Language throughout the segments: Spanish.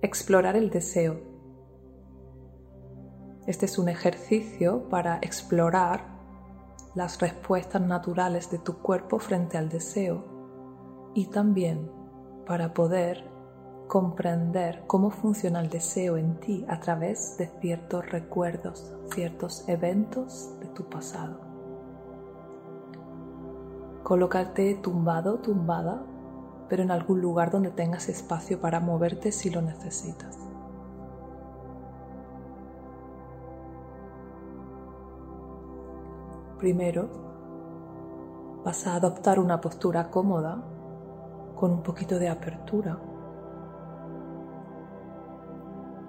explorar el deseo. Este es un ejercicio para explorar las respuestas naturales de tu cuerpo frente al deseo y también para poder comprender cómo funciona el deseo en ti a través de ciertos recuerdos, ciertos eventos de tu pasado. Colócate tumbado, tumbada, pero en algún lugar donde tengas espacio para moverte si lo necesitas. Primero, vas a adoptar una postura cómoda con un poquito de apertura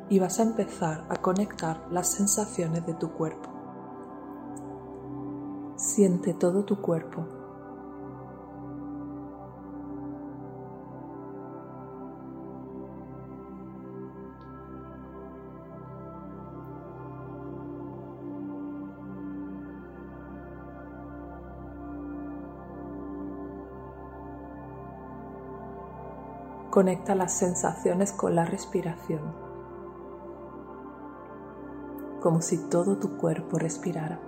y vas a empezar a conectar las sensaciones de tu cuerpo. Siente todo tu cuerpo Conecta las sensaciones con la respiración, como si todo tu cuerpo respirara.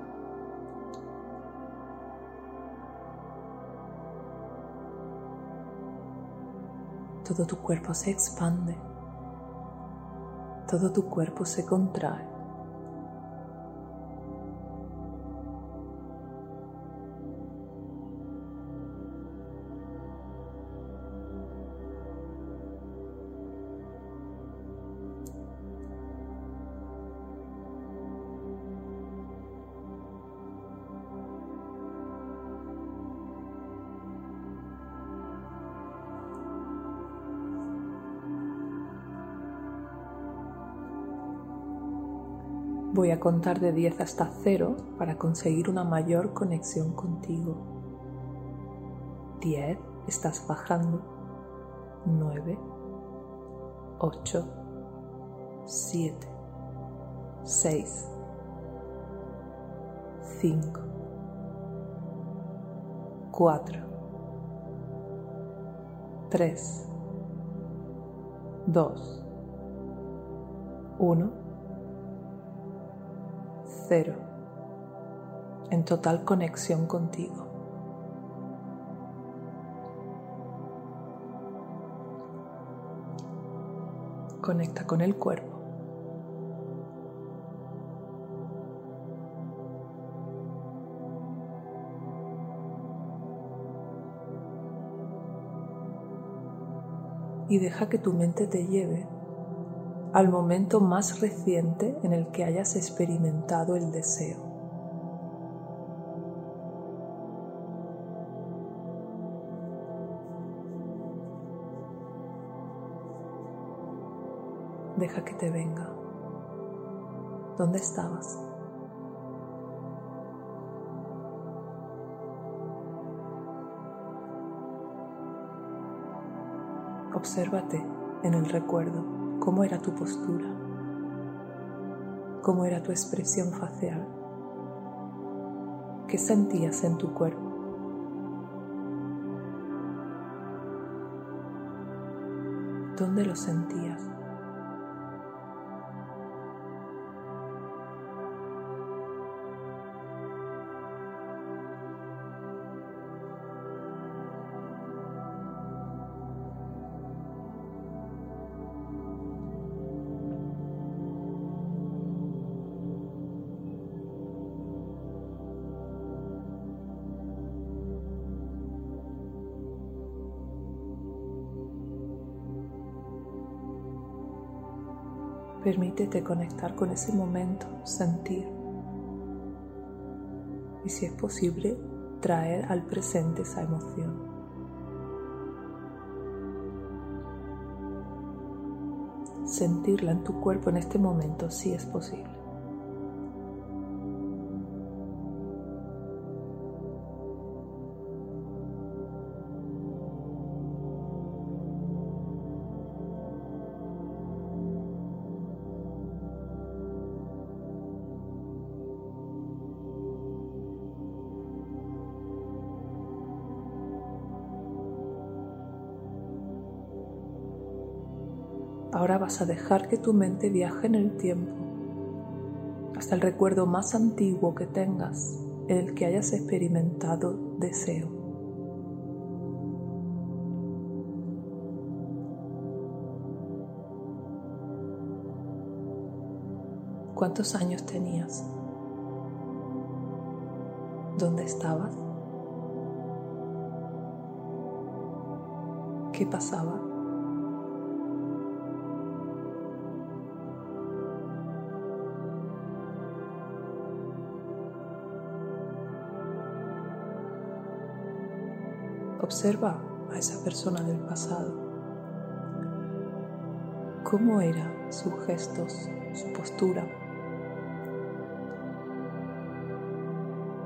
Todo tu cuerpo se expande, todo tu cuerpo se contrae. Voy a contar de 10 hasta 0 para conseguir una mayor conexión contigo. 10, estás bajando. 9, 8, 7, 6, 5, 4, 3, 2, 1 cero, en total conexión contigo. Conecta con el cuerpo. Y deja que tu mente te lleve al momento más reciente en el que hayas experimentado el deseo. Deja que te venga. ¿Dónde estabas? Obsérvate en el recuerdo cómo era tu postura, cómo era tu expresión facial, qué sentías en tu cuerpo. ¿Dónde lo sentías? Permítete conectar con ese momento, sentir. Y si es posible, traer al presente esa emoción. Sentirla en tu cuerpo en este momento si es posible. Ahora vas a dejar que tu mente viaje en el tiempo hasta el recuerdo más antiguo que tengas en el que hayas experimentado deseo. ¿Cuántos años tenías? ¿Dónde estabas? ¿Qué pasaba? Observa a esa persona del pasado. ¿Cómo eran sus gestos, su postura?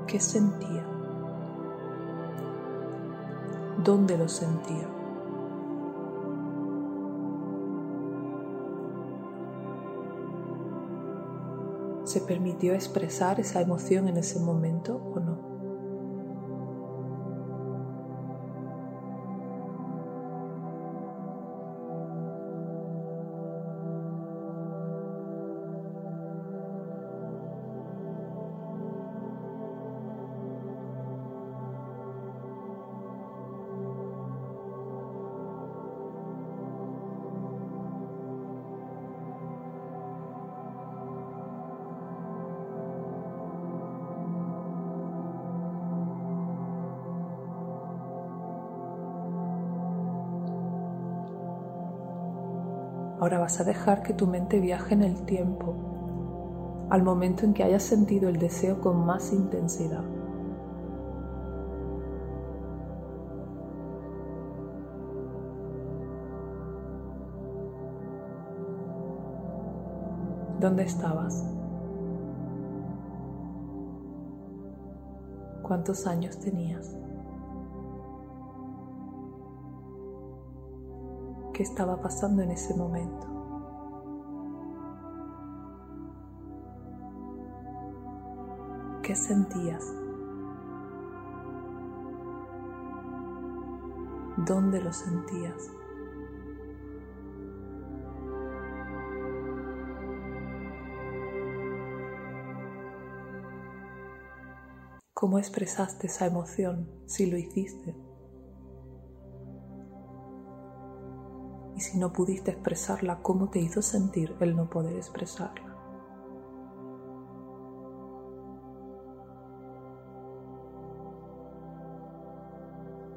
¿Qué sentía? ¿Dónde lo sentía? ¿Se permitió expresar esa emoción en ese momento o no? Ahora vas a dejar que tu mente viaje en el tiempo, al momento en que hayas sentido el deseo con más intensidad. ¿Dónde estabas? ¿Cuántos años tenías? Qué estaba pasando en ese momento. ¿Qué sentías? ¿Dónde lo sentías? ¿Cómo expresaste esa emoción si lo hiciste? Si no pudiste expresarla, ¿cómo te hizo sentir el no poder expresarla?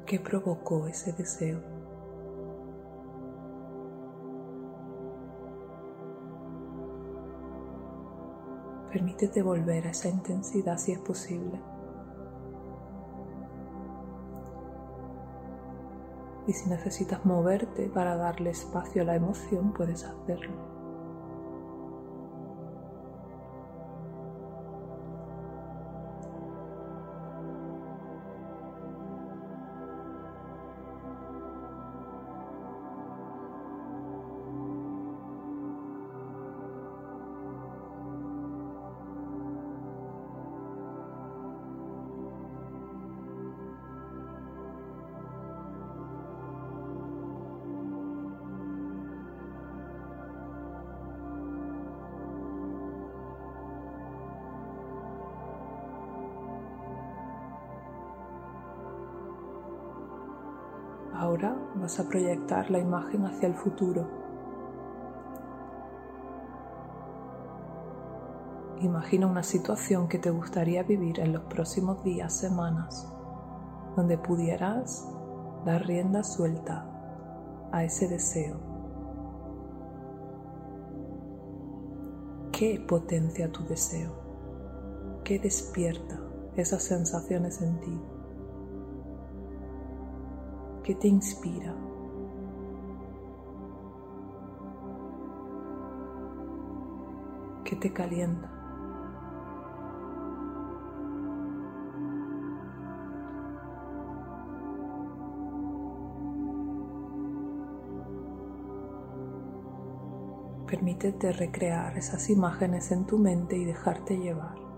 ¿Qué provocó ese deseo? Permítete volver a esa intensidad si es posible. Y si necesitas moverte para darle espacio a la emoción, puedes hacerlo. Ahora vas a proyectar la imagen hacia el futuro. Imagina una situación que te gustaría vivir en los próximos días, semanas, donde pudieras dar rienda suelta a ese deseo. ¿Qué potencia tu deseo? ¿Qué despierta esas sensaciones en ti? ¿Qué te inspira. ¿Qué te calienta. Permítete recrear esas imágenes en tu mente y dejarte llevar.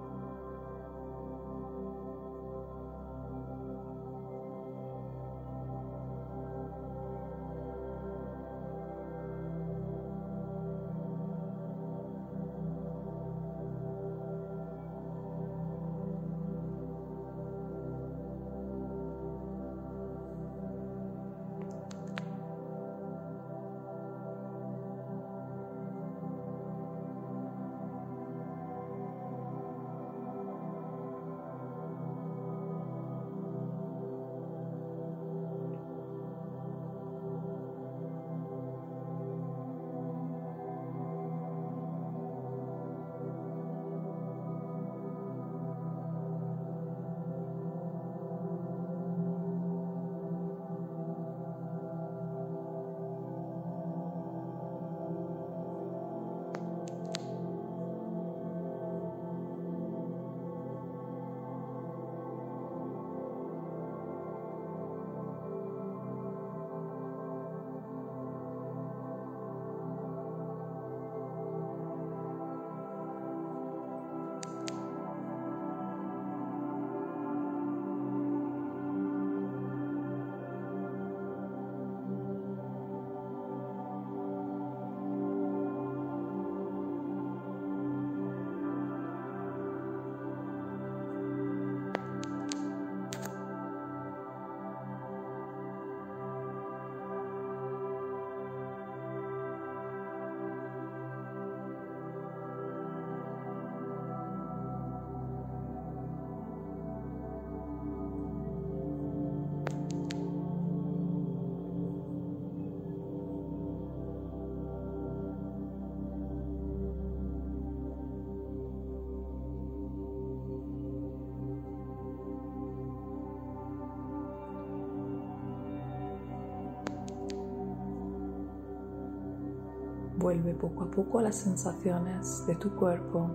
Vuelve poco a poco a las sensaciones de tu cuerpo,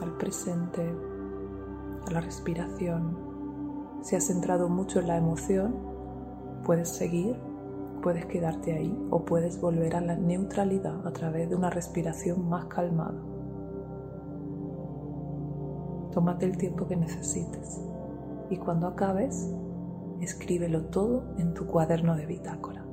al presente, a la respiración. Si has centrado mucho en la emoción, puedes seguir, puedes quedarte ahí o puedes volver a la neutralidad a través de una respiración más calmada. Tómate el tiempo que necesites y cuando acabes, escríbelo todo en tu cuaderno de bitácora.